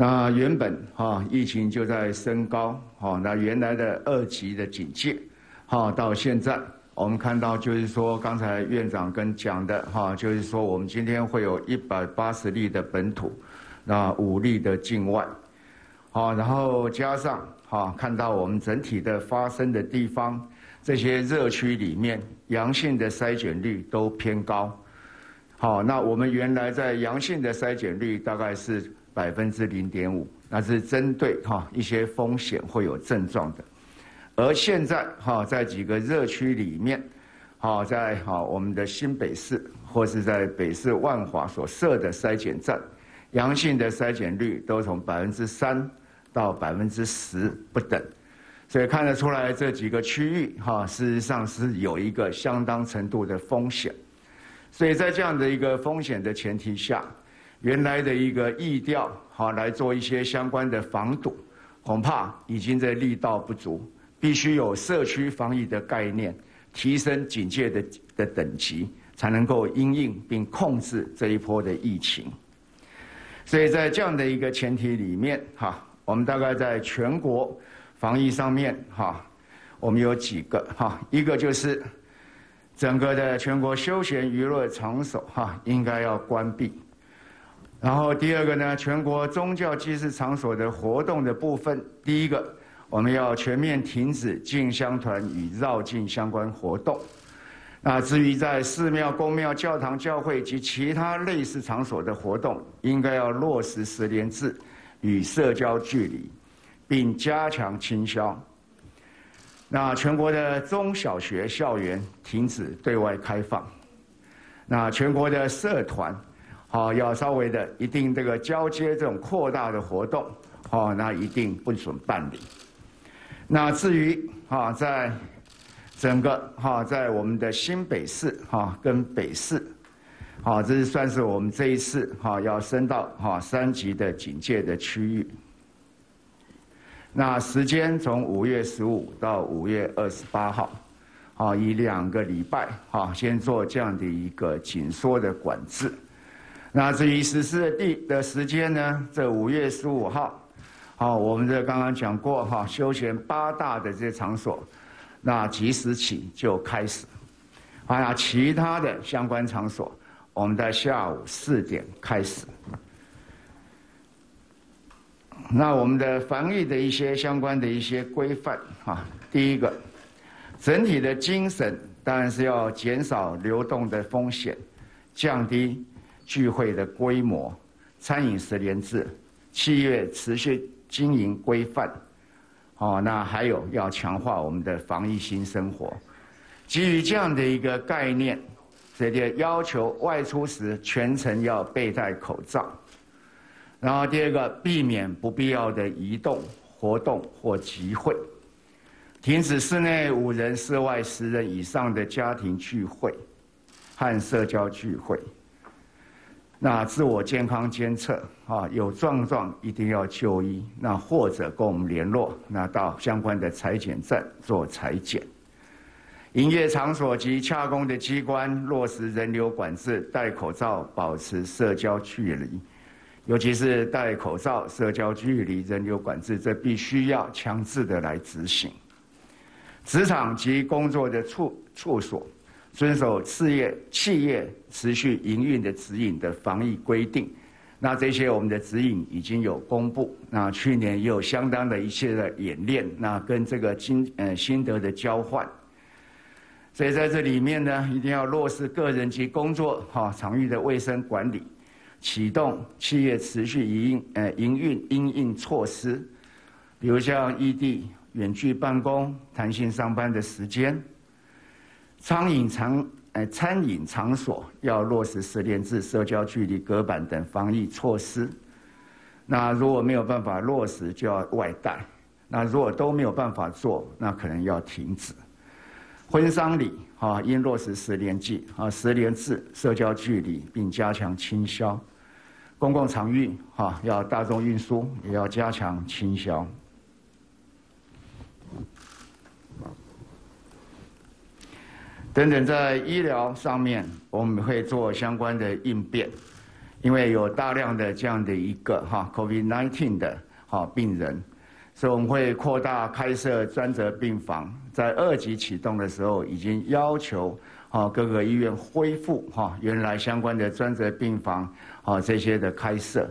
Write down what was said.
那原本哈疫情就在升高，哈那原来的二级的警戒，哈到现在我们看到就是说刚才院长跟讲的哈，就是说我们今天会有一百八十例的本土，那五例的境外，好，然后加上哈看到我们整体的发生的地方，这些热区里面阳性的筛检率都偏高，好，那我们原来在阳性的筛检率大概是。百分之零点五，那是针对哈一些风险会有症状的，而现在哈在几个热区里面，好在哈我们的新北市或是在北市万华所设的筛检站，阳性的筛检率都从百分之三到百分之十不等，所以看得出来这几个区域哈事实上是有一个相当程度的风险，所以在这样的一个风险的前提下。原来的一个意调，好来做一些相关的防堵，恐怕已经在力道不足，必须有社区防疫的概念，提升警戒的的等级，才能够因应并控制这一波的疫情。所以在这样的一个前提里面，哈，我们大概在全国防疫上面，哈，我们有几个哈，一个就是整个的全国休闲娱乐场所，哈，应该要关闭。然后第二个呢，全国宗教祭祀场所的活动的部分，第一个我们要全面停止进香团与绕境相关活动。那至于在寺庙、公庙、教堂、教会及其他类似场所的活动，应该要落实十连制与社交距离，并加强清消。那全国的中小学校园停止对外开放。那全国的社团。好，要稍微的一定这个交接这种扩大的活动，好，那一定不准办理。那至于哈，在整个哈，在我们的新北市哈跟北市，好，这是算是我们这一次哈要升到哈三级的警戒的区域。那时间从五月十五到五月二十八号，好，以两个礼拜哈，先做这样的一个紧缩的管制。那至于实施的地的时间呢？这五月十五号，好，我们这刚刚讲过哈，休闲八大的这些场所，那即时起就开始。啊，其他的相关场所，我们在下午四点开始。那我们的防疫的一些相关的一些规范啊，第一个，整体的精神当然是要减少流动的风险，降低。聚会的规模、餐饮十连制、企业持续经营规范，哦，那还有要强化我们的防疫新生活。基于这样的一个概念，这个要求外出时全程要佩戴口罩。然后第二个，避免不必要的移动活动或集会，停止室内五人、室外十人以上的家庭聚会和社交聚会。那自我健康监测啊，有状况一定要就医，那或者跟我们联络，那到相关的裁剪站做裁剪。营业场所及洽公的机关落实人流管制，戴口罩，保持社交距离，尤其是戴口罩、社交距离、人流管制，这必须要强制的来执行。职场及工作的处处所。遵守事业企业持续营运的指引的防疫规定，那这些我们的指引已经有公布，那去年也有相当的一些的演练，那跟这个经呃心得的交换，所以在这里面呢，一定要落实个人及工作哈场域的卫生管理，启动企业持续营呃营运应应措施，比如像异地远距办公、弹性上班的时间。餐饮场，哎，餐饮场所要落实十连制、社交距离、隔板等防疫措施。那如果没有办法落实，就要外带。那如果都没有办法做，那可能要停止。婚丧礼，哈，应落实十连制，啊，十连制、社交距离，并加强清消。公共场域，哈，要大众运输，也要加强清消。等等，在医疗上面，我们会做相关的应变，因为有大量的这样的一个哈 COVID-19 的哈病人，所以我们会扩大开设专责病房。在二级启动的时候，已经要求哈各个医院恢复哈原来相关的专责病房哈这些的开设。